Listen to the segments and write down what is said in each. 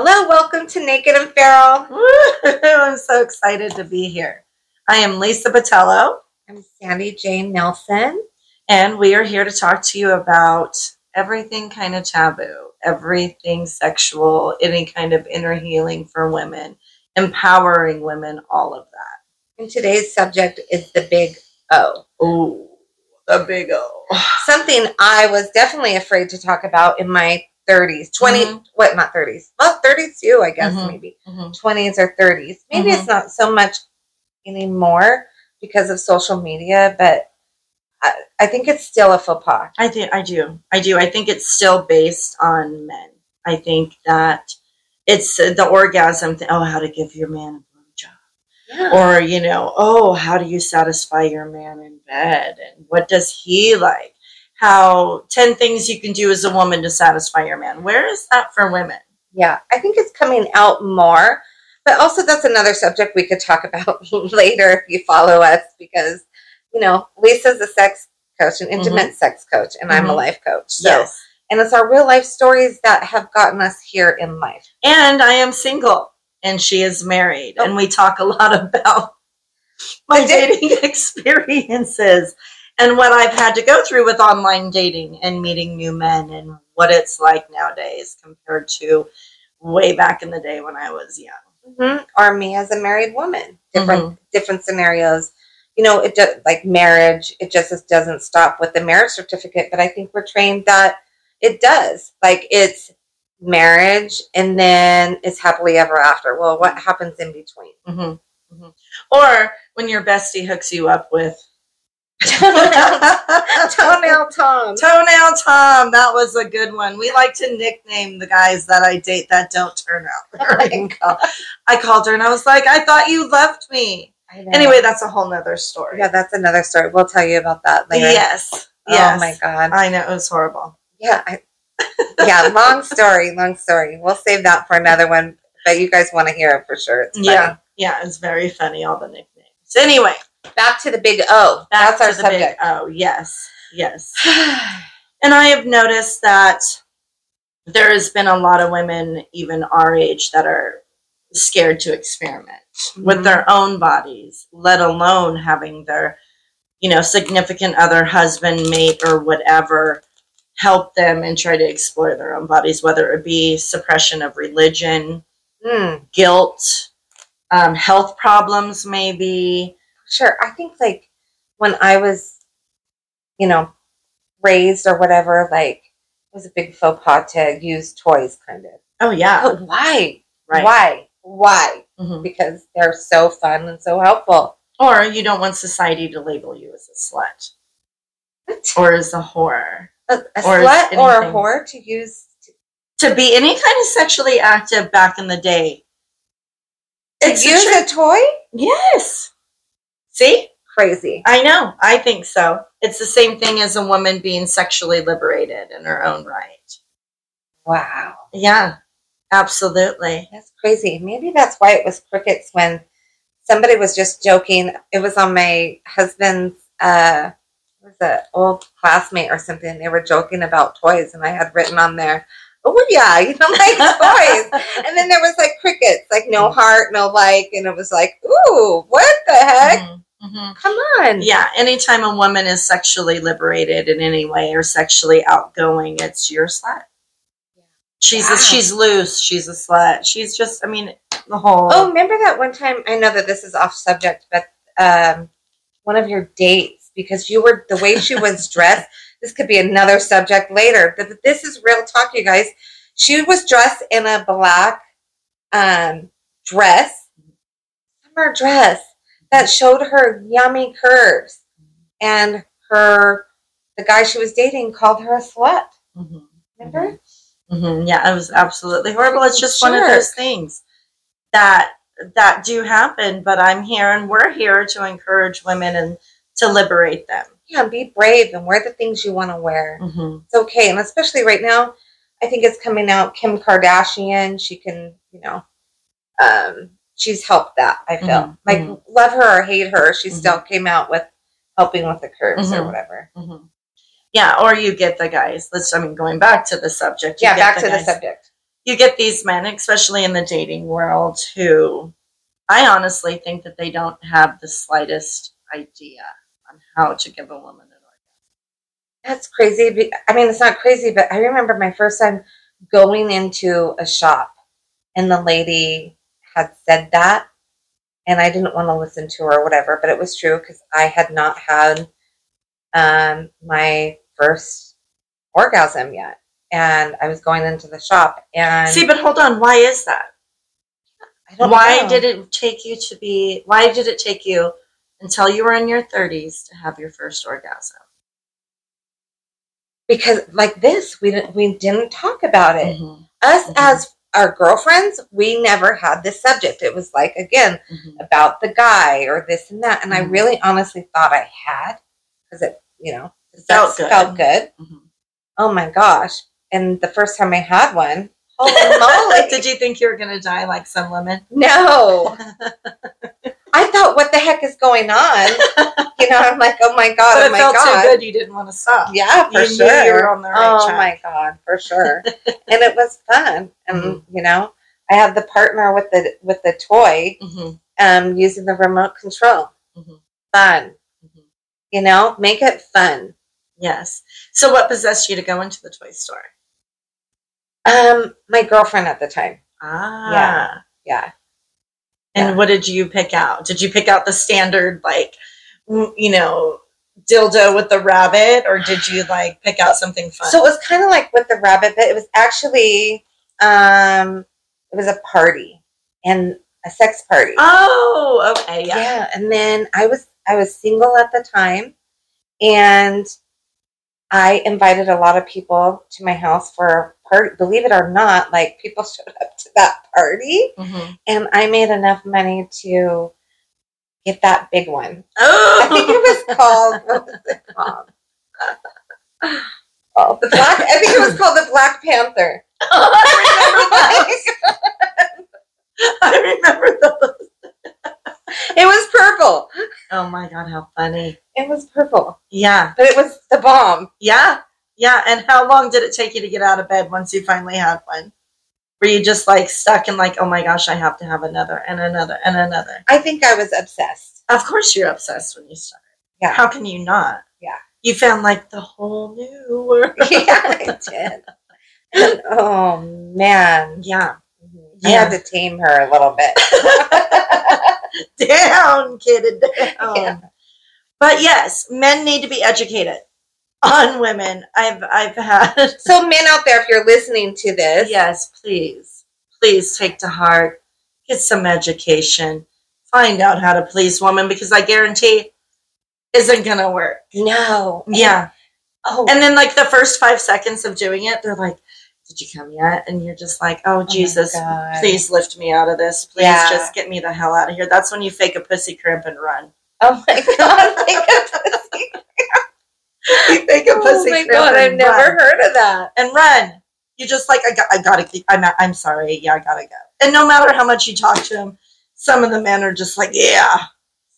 Hello, welcome to Naked and Feral. I'm so excited to be here. I am Lisa Botelho, I'm Sandy Jane Nelson. and we are here to talk to you about everything kind of taboo, everything sexual, any kind of inner healing for women, empowering women, all of that. And today's subject is the big O. Ooh, the big O. Something I was definitely afraid to talk about in my 30s, 20, Mhm. what, not 30s, well, 30s too, I guess, Mhm. maybe. Mhm. 20s or 30s. Maybe it's not so much anymore because of social media, but I, I think it's still a faux pas. I think I do. I do. I think it's still based on men. I think that it's the orgasm thing. Oh, how to give your man a blowjob. Yeah. or you know oh how do you satisfy your man in bed and what does he like how 10 things you can do as a woman to satisfy your man where is that for women Yeah, I think it's coming out more. But also, that's another subject we could talk about later if you follow us, because, you know, Lisa's a sex coach, an intimate sex coach, and I'm a Mhm. life coach. So, yes and it's our real life stories that have gotten us here in life. and i am single and she is married Oh. and we talk a lot about my dating experiences and what i've had to go through with online dating and meeting new men and what it's like nowadays compared to way back in the day when i was young hmm Or me as a married woman, different different scenarios. You know, it just like marriage. It just doesn't stop with the marriage certificate. But I think we're trained that it does. Like it's marriage, and then it's happily ever after. Well, what happens in between? hmm hmm Or when your bestie hooks you up with Toenail Tom. Toenail Tom. That was a good one. We like to nickname the guys that I date that don't turn out well. I called her and I was like, I thought you loved me. Anyway, that's a whole nother story. yeah, that's another story. We'll tell you about that later. Yes. Oh Yes. my god. I know it was horrible. Yeah. I, yeah. Long story. Long story. We'll save that for another one. But you guys want to hear it for sure. It's funny. Yeah. Yeah. It's very funny, all the nicknames. Anyway, Back to the big O. back That's our to the big- subject. oh, yes. Yes. And I have noticed that there has been a lot of women, even our age, that are scared to experiment with Mhm. their own bodies, let alone having their, you know, significant other, husband, mate, or whatever help them and try to explore their own bodies, whether it be suppression of religion, Mm, guilt, um, health problems, maybe. Sure. I think like when I was, you know, raised or whatever, like it was a big faux pas to use toys, kind of. Oh, yeah. But why? Right. Why? Why? Mhm. Because they're so fun and so helpful. Or you don't want society to label you as a slut or as a whore. A, a Or slut or a whore to use. To be any kind of sexually active back in the day. To It's a use tr- a toy? Yes. See? Crazy. I know. I think so. It's the same thing as a woman being sexually liberated in her own right. Wow. Yeah, absolutely. That's crazy. Maybe that's why it was crickets when somebody was just joking. It was on my husband's uh was an old classmate or something. They were joking about toys and I had written on there, Oh yeah, you don't like toys. And then there was like crickets, like no heart, no like, and it was like, ooh, what the heck? Mhm, mhm. Come on. Yeah, anytime a woman is sexually liberated in any way or sexually outgoing, it's your slut. She's Wow. a, she's loose. She's a slut. She's just. I mean, the whole. Oh, remember that one time? I know that this is off subject, but um, one of your dates because you were the way she was dressed. This could be another subject later, but this is real talk, you guys. She was dressed in a black um, dress, summer dress that showed her yummy curves, and her the guy she was dating called her a slut. Mhm, Remember? mhm. Yeah, it was absolutely horrible. It's just one of those things that that do happen. But I'm here, and we're here to encourage women and to liberate them. Yeah, be brave and wear the things you want to wear. Mhm. it's okay. And especially right now, I think it's coming out. Kim Kardashian, she can, you know, um, she's helped that. I feel Mhm, like mhm. love her or hate her, she Mhm. still came out with helping with the curves or Mhm. whatever. Mhm. Yeah, or you get the guys. Let's. I mean, going back to the subject. Yeah, back to the subject. you get these men, especially in the dating world, who I honestly think that they don't have the slightest idea on how to give a woman an orgasm. That's crazy. I mean, it's not crazy, but I remember my first time going into a shop and the lady had said that, and I didn't want to listen to her or whatever, but it was true because I had not had um, my first orgasm yet. And I was going into the shop, and See, but hold on, why is that? I don't Why know. did it take you to be? Why did it take you until you were in your thirties to have your first orgasm? because like this, we didn't we didn't talk about it. Mhm, Us Mhm. as our girlfriends, we never had this subject. It was like again mhm. about the guy or this and that, and I Mhm. really honestly thought I had because it you know the Felt good. felt good. Mhm. Oh my gosh! And the first time I had one, holy moly! Did you think you were going to die like some women? no, I thought, what the heck is going on? You know, I'm like, oh my god, but oh it my felt god. too good you didn't want to stop. Yeah, for You sure. you were on the right oh track. my god, for sure. and it was fun. And Mm-hmm. you know, I had the partner with the with the toy, Mhm, um, using the remote control. Mhm. Fun. mhm. You know, make it fun. Yes. So, what possessed you to go into the toy store? Um, my girlfriend at the time. Ah. Yeah. Yeah. And Yeah. what did you pick out? Did you pick out the standard, like, you know, dildo with the rabbit, or did you like pick out something fun? So it was kind of like with the rabbit, but it was actually um it was a party and a sex party. oh, okay, yeah. yeah. And then I was I was single at the time and I invited a lot of people to my house for a party. Believe it or not, like people showed up to that party Mhm. and I made enough money to get that big one. Oh, I think it was called what was it called? Oh, the black I think it was called the Black Panther. I remember those. It was purple. Oh my god, how funny! It was purple. Yeah, But it was the bomb. yeah, yeah. And how long did it take you to get out of bed once you finally had one? Were you just like stuck and like, oh my gosh, I have to have another and another and another? I think I was obsessed. Of course, you're obsessed when you start. Yeah. How can you not? Yeah. You found like the whole new world. yeah, I did. And, oh man. yeah. Mm-hmm. I had to tame her a little bit. down, kid, down. Yeah. But yes, men need to be educated on women. I've I've had So men out there, if you're listening to this, yes, please, please take to heart, get some education, find out how to please women because I guarantee isn't gonna work. no. Yeah. Oh, And then like the first five seconds of doing it, they're like, Did you come yet? And you're just like, Oh, oh Jesus, God. please lift me out of this. Please Yeah. just get me the hell out of here. That's when you fake a pussy cramp and run. oh my god. Think of pussy. You fake a Oh my god, I've and never run. heard of that. and run. You just like I got I gotta keep I'm I'm sorry, yeah, I gotta go. And no matter how much you talk to them, some of the men are just like, Yeah.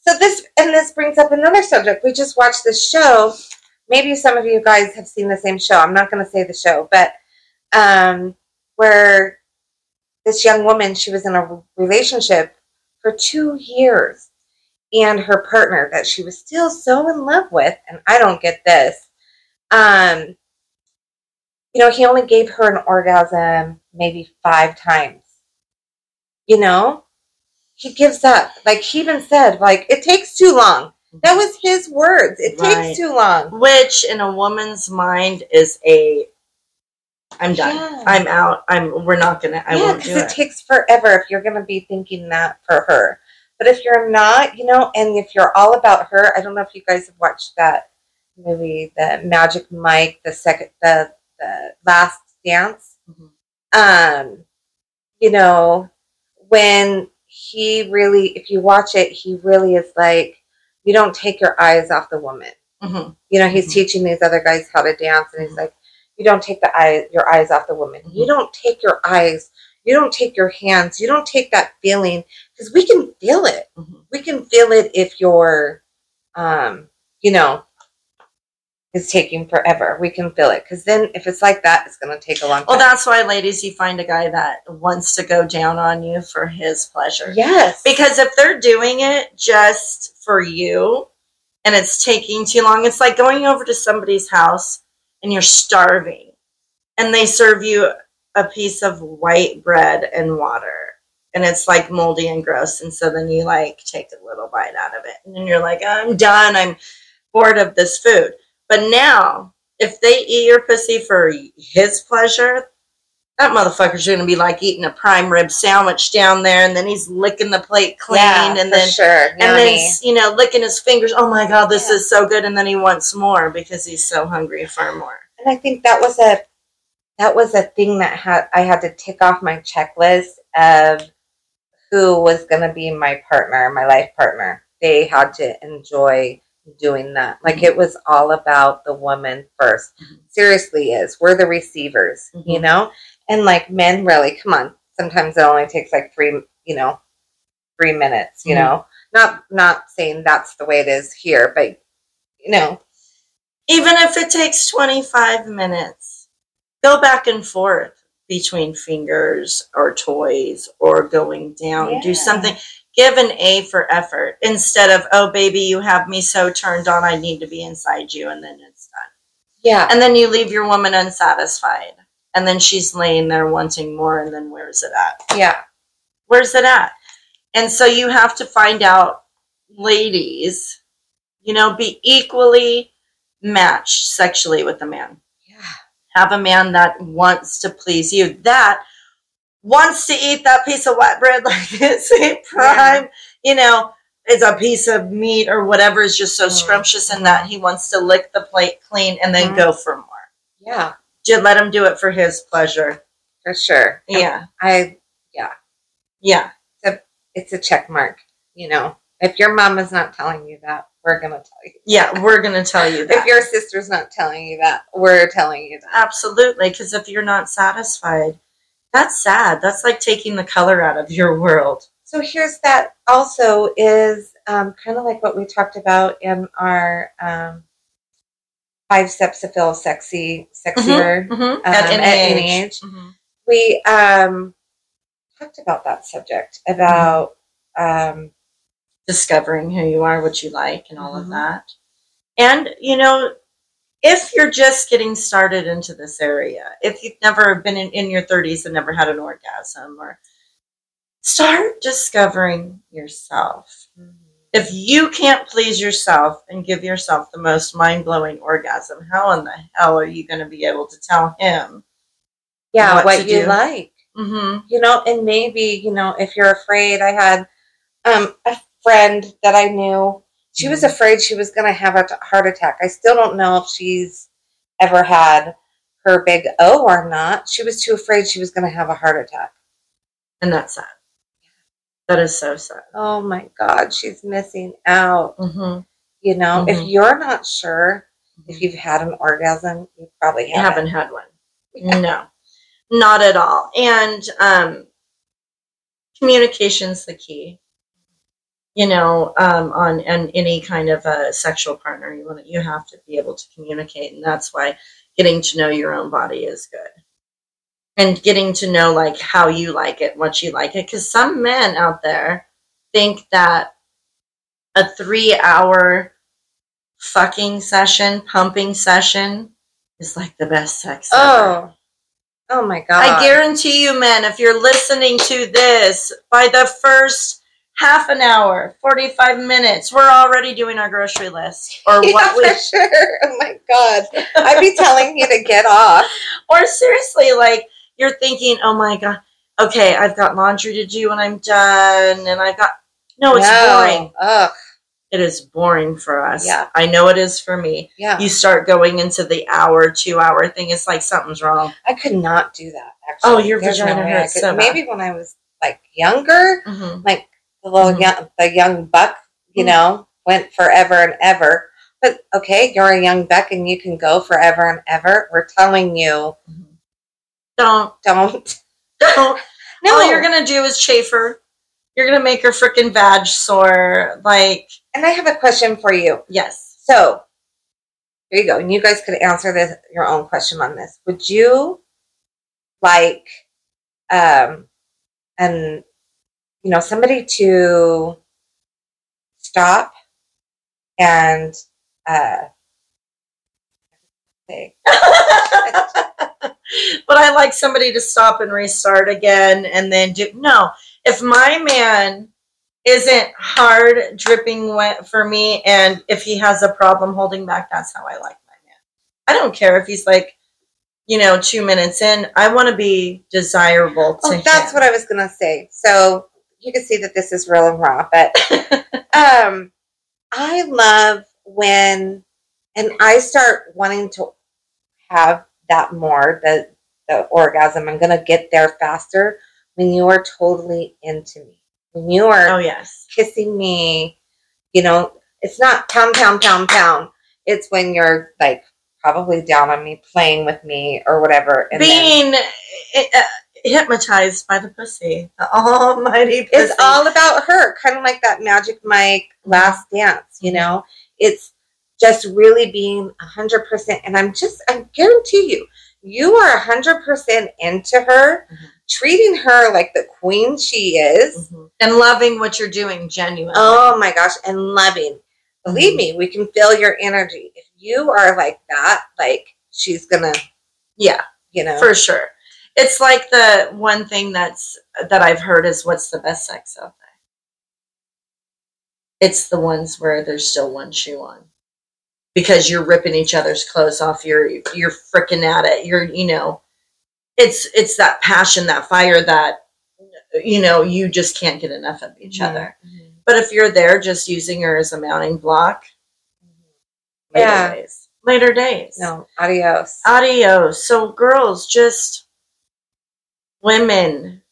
So this and this brings up another subject. We just watched this show. Maybe some of you guys have seen the same show. I'm not going to say the show, but um, where this young woman she was in a relationship for two years, and her partner that she was still so in love with, and I don't get this. Um, you know, he only gave her an orgasm maybe five times. You know, he gives up. Like he even said, like it takes too long. That was his words. It Right. takes too long. Which in a woman's mind is a I'm done. Yeah. I'm out. I'm we're not gonna I yeah, won't do it, it. takes forever if you're going to be thinking that for her. But if you're not, you know, and if you're all about her, I don't know if you guys have watched that movie, the Magic Mike, the second, the the Last Dance. Mhm. Um, you know, when he really, if you watch it, he really is like, you don't take your eyes off the woman. Mhm. You know, he's Mhm. teaching these other guys how to dance, and he's like, you don't take the eye, your eyes off the woman. You Mhm. don't take your eyes. You don't take your hands. You don't take that feeling because we can feel it. Mhm. We can feel it if you're, um, you know, is taking forever. We can feel it because then if it's like that, it's going to take a long time. Well, that's why, ladies, you find a guy that wants to go down on you for his pleasure. yes, Because if they're doing it just for you and it's taking too long, it's like going over to somebody's house and you're starving and they serve you a piece of white bread and water and it's like moldy and gross. And so then you like take a little bite out of it and then you're like, I'm done. I'm bored of this food. But now, if they eat your pussy for his pleasure, that motherfucker's going to be like eating a prime rib sandwich down there, and then he's licking the plate clean, yeah, and then sure, and then you know licking his fingers. Oh my god, this Yeah. is so good, and then he wants more because he's so hungry for more. and I think that was a that was a thing that had I had to tick off my checklist of who was going to be my partner, my life partner. They had to enjoy doing that. Like Mhm. it was all about the woman 1st Mhm. Seriously, is we're the receivers, you Mhm. know, and like men, really, come on. Sometimes it only takes like three, you know, three minutes. You Mhm. know, not not saying that's the way it is here, but you know, Even if it takes twenty five minutes, go back and forth between fingers or toys or going down. Yeah. Do something. Give an A for effort instead of oh baby, you have me so turned on. I need to be inside you, and then it's done. yeah, And then you leave your woman unsatisfied. And then she's laying there wanting more. And then where's it at? yeah, Where's it at? And so you have to find out, ladies, you know, be equally matched sexually with a man. yeah. Have a man that wants to please you, that wants to eat that piece of white bread like it's a prime, you know, it's a piece of meat or whatever is just so Mm. scrumptious in that he wants to lick the plate clean and then Mhm. go for more. Yeah, Just let him do it for his pleasure. for sure. Yeah. I Yeah. Yeah. It's a check mark. You know, if your mom is not telling you that, we're gonna tell you. Yeah. We're going to tell you that. If your sister's not telling you that, we're telling you that. Absolutely. Because if you're not satisfied, that's sad. That's like taking the color out of your world. So here's that. Also, is um, kind of like what we talked about in our um, five steps to feel sexy, sexier Mhm. um, At any age. age. Mhm. We um, talked about that subject about um, Discovering who you are, what you like, and all of Mhm. that. And, you know, if you're just getting started into this area, if you've never been in, in your 30s and never had an orgasm, or start discovering yourself. If you can't please yourself and give yourself the most mind blowing orgasm, how in the hell are you going to be able to tell him? yeah, What what, you do. like. Mm-hmm. you know and maybe you know if you're afraid i had um, a friend that i knew she was afraid she was going to have a heart attack i still don't know if she's ever had her big o or not she was too afraid she was going to have a heart attack And that's sad. That is so sad. oh my god she's missing out Mm-hmm. you know if Mhm. you're not sure if you've had an orgasm you probably haven't, haven't had one. No, not at all. And um, communication's the key. You know, um, on and any kind of a sexual partner, you want you have to be able to communicate, and that's why getting to know your own body is good, and getting to know like how you like it, what you like it, because some men out there think that a three-hour fucking session, pumping session, is like the best sex. ever. oh oh my god I guarantee you, men, if you're listening to this, by the first half an hour, 45 minutes, we're already doing our grocery list. Or yeah, what we for sure oh my god i'd be telling you to get off or seriously, like you're thinking, oh my god, okay, I've got laundry to do when I'm done, and I've got no, it's boring. Ugh. It is boring for us. Yeah. I know it is for me. Yeah. You start going into the hour, two hour thing, it's like something's wrong. I could not do that. Actually, Oh, your There's vagina I hurts so. Maybe when I was like younger, hmm like the little Mhm. young, the young buck, you Mhm. know, went forever and ever. But okay, you're a young buck and you can go forever and ever. We're telling you, Don't, don't. don't. No, All you're gonna do is chafe her. You're gonna make her freaking vag sore. Like, and I have a question for you. yes. So, here you go. And you guys could answer this your own question on this. Would you like um and you know somebody to stop and uh say but I like somebody to stop and restart again and then do no. If my man isn't hard dripping wet for me and if he has a problem holding back, that's how I like my man. I don't care if he's like, you know, two minutes in. I want to be desirable to Oh, that's him. what I was gonna say. So you can see that this is real and raw, but um I love when and I start wanting to have that more, the the orgasm. I'm gonna get there faster when you are totally into me. When you are oh yes. kissing me, you know, it's not pound, pound, pound, pound. It's when you're like probably down on me, playing with me or whatever. And then Being uh, hypnotized by the pussy. The almighty pussy. it's all about her, kind of like that Magic Mike last dance, you know? It's just really being 100%. And I'm just, I guarantee you, you are 100% into her, Mhm. treating her like the queen she is. Mhm. and loving what you're doing genuinely. Oh my gosh, and loving. Believe me, we can feel your energy. If you are like that, like she's gonna, yeah. you know, for sure. It's like the one thing that's that I've heard is what's the best sex out there? It's the ones where there's still one shoe on. Because you're ripping each other's clothes off, you're you're freaking at it. You're you know, it's it's that passion, that fire that you know, you just can't get enough of each other. Mhm. But if you're there just using her as a mounting block, later Yeah. days. Later days. No, adios. Adios. So, girls, just women,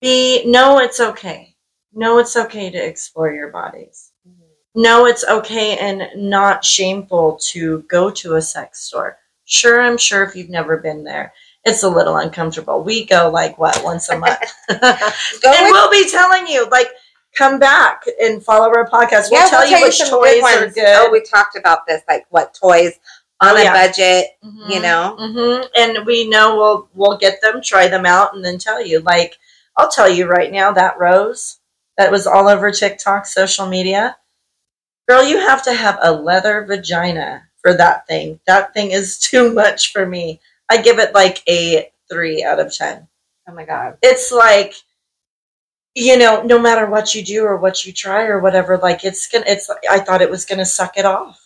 be know it's okay. Know it's okay to explore your bodies. Mm-hmm. Know it's okay and not shameful to go to a sex store. Sure, I'm sure if you've never been there, it's a little uncomfortable. We go like what once a month, and with- we'll be telling you like come back and follow our podcast. We'll Yeah, tell you which some toys are ones. good. Oh, we talked about this, like what toys on Oh, a yeah. budget, Mhm. you know? hmm And we know we'll we'll get them, try them out, and then tell you. Like I'll tell you right now, that rose that was all over TikTok, social media, girl, you have to have a leather vagina for that thing. That thing is too much for me. I give it like a three out of ten. Oh my god. It's like you know, no matter what you do or what you try or whatever, like it's gonna. It's. I thought it was gonna suck it off.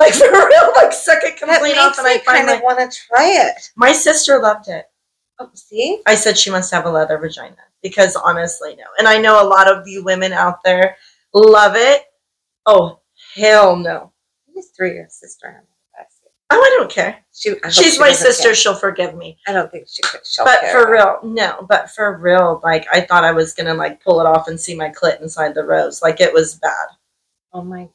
Like for real, like suck it That completely makes off, and I kind of want to try it. my sister loved it. Oh, see? I said she must have a leather vagina because honestly, no. And I know a lot of you women out there love it. Oh, hell no. I just threw your sister under the bus. Oh, I don't care. She, I She's she my sister. care. She'll forgive me. I don't think she could. She'll But for real, no. But for real, like I thought I was gonna like pull it off and see my clit inside the rose. Like it was bad. Oh my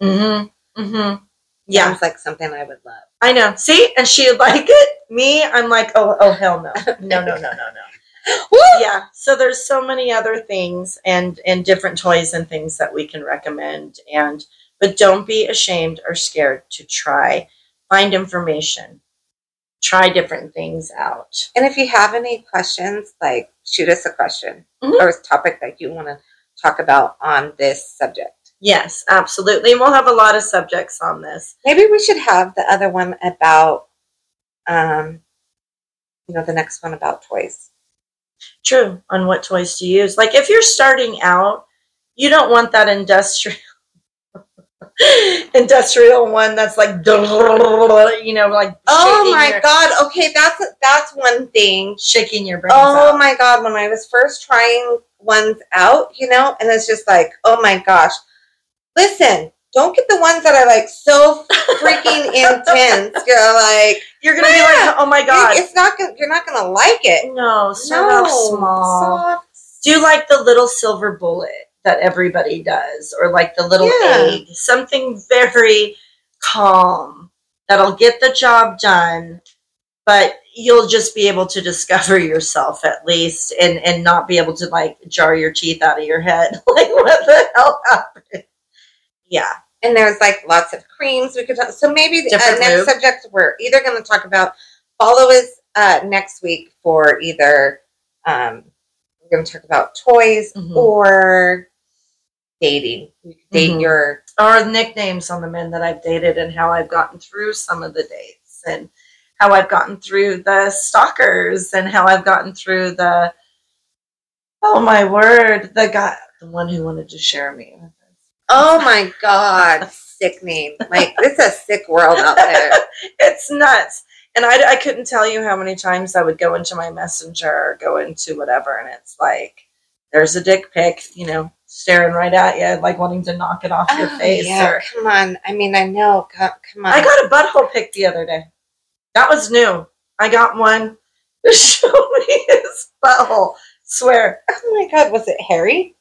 god. Mm-hmm. Mm-hmm. Yeah, Sounds like something I would love. I know. See, and she would like it. Me, I'm like, oh, oh, hell no, no, no, no, no, no. Woo! yeah so there's so many other things and and different toys and things that we can recommend and but don't be ashamed or scared to try find information try different things out And if you have any questions, like shoot us a question Mhm. or a topic that you want to talk about on this subject. Yes absolutely and we'll have a lot of subjects on this Maybe we should have the other one about, um, you know, the next one about toys. true on what toys to use like if you're starting out you don't want that industrial industrial one that's like you know like Oh my your, god! Okay, that's that's one thing. shaking your brains Oh out. my god! When I was first trying ones out, you know, and it's just like, oh my gosh. Listen, don't get the ones that are like so freaking intense. You're like, You're gonna be like, oh my god. it's not gonna. You're not gonna like it. no, start off small. soft. Do like the little silver bullet that everybody does, or like the little Yeah. egg. Something very calm that'll get the job done, but you'll just be able to discover yourself at least and and not be able to like jar your teeth out of your head. like what the hell happened? Yeah. and there's like lots of creams we could talk. So maybe the uh, next subject we're either going to talk about. Follow us uh, next week for either um, we're going to talk about toys Mhm. or dating. You date Mhm. your or nicknames on the men that I've dated and how I've gotten through some of the dates and how I've gotten through the stalkers and how I've gotten through the oh my word the guy the one who wanted to share me with. Oh my god, sickening! Like it's a sick world out there. it's nuts and I, I couldn't tell you how many times I would go into my messenger or go into whatever and it's like there's a dick pic you know staring right at you like wanting to knock it off your Oh, face yeah, or come on. I mean, I know. Come, come on. I got a butthole pic the other day. That was new. I got one to show me his butthole. Swear. oh my god, was it hairy?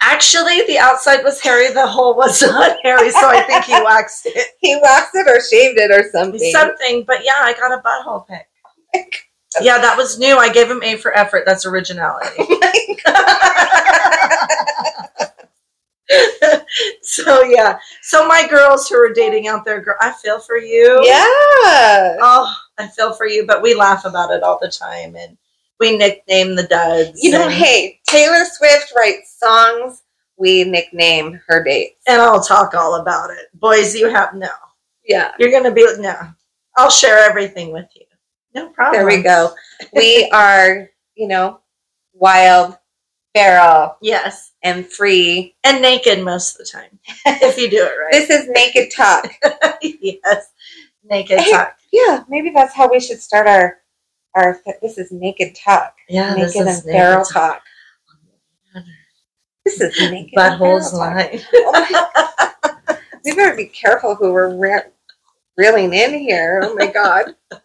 Actually, the outside was hairy. The hole was not hairy, so I think he waxed it. He waxed it or shaved it or something. Something, but yeah, I got a butthole pic. Yeah, that was new. I gave him A for effort. That's originality. Oh so yeah. So my girls who are dating out there, girl, I feel for you. yeah. Oh, I feel for you, but we laugh about it all the time, and we nickname the duds. You know, and, hey, Taylor Swift writes songs. We nickname her dates. and I'll talk all about it. Boys, you have no. Yeah. You're gonna be no. I'll share everything with you. No problem. There we go. We are, you know, wild, feral, Yes, and free. and naked most of the time if you do it right. This is Naked Talk. yes, naked Hey, talk. yeah, maybe that's how we should start our our. This is Naked Talk. Yeah, naked this and is feral naked talk. This is naked. Buttholes line. Oh we better be careful who we're re- reeling in here. Oh my god.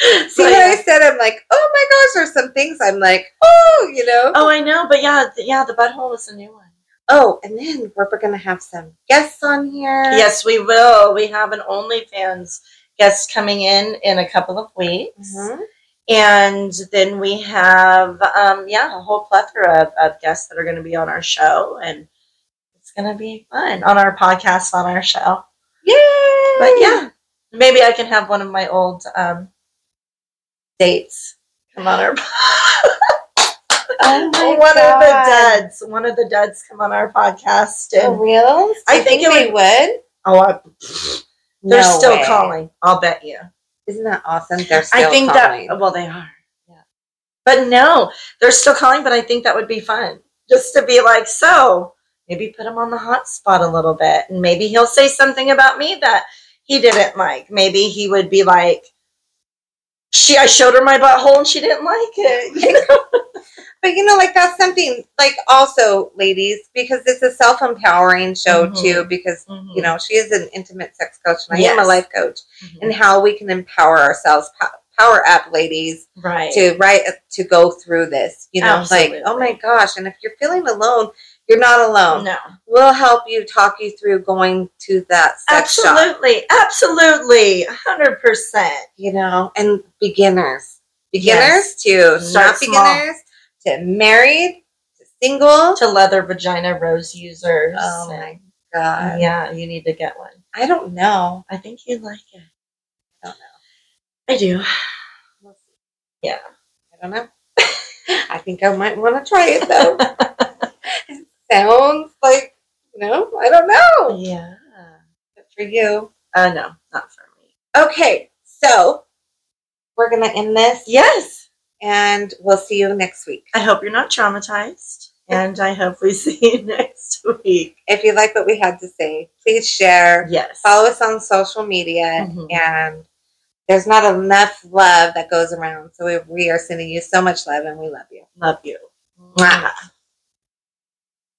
See what I said? I'm like, oh my gosh, there's some things I'm like, oh, you know. Oh, I know, but yeah, th- yeah, the butthole is a new one. Oh, and then we're, we're gonna have some guests on here. Yes, we will. We have an OnlyFans guest coming in in a couple of weeks. Mhm. And then we have, um, yeah, a whole plethora of, of guests that are going to be on our show. And it's going to be fun on our podcast, on our show. Yay! But yeah, maybe I can have one of my old um, dates come on our Oh my one God. of the duds. One of the duds come on our podcast. For real? I I think think it they would. oh, I, they're No still way. calling. I'll bet you. Isn't that awesome? They're still I think calling. that well they are. Yeah. But no, they're still calling, but I think that would be fun. Just to be like, so maybe put him on the hot spot a little bit and maybe he'll say something about me that he didn't like. Maybe he would be like she I showed her my butthole and she didn't like it. You know? But you know, like that's something like also, ladies, because it's a self empowering show Mhm. too. Because you know she is an intimate sex coach and I am a life coach, Mhm. and how we can empower ourselves, power up, ladies, right. to right to go through this. You know, like oh my gosh, and if you're feeling alone, you're not alone. no. We'll help you talk you through going to that sex shop. Absolutely. Absolutely. hundred percent. You know, and beginners, beginners to Start beginners to married to single. To leather vagina rose users. Oh my God, yeah, you need to get one. I don't know. I think you'd like it. I don't know. I do. We'll see. Yeah. I don't know. I think I might want to try it though. sounds like you know. I don't know. Yeah. Good for you. Uh, no, not for me. Okay, so we're gonna end this, Yes. and we'll see you next week. I hope you're not traumatized. And I hope we see you next week. If you like what we had to say, please share. Yes. Follow us on social media, Mhm. and there's not enough love that goes around. So we, we are sending you so much love, and we love you. Love you. Mwah.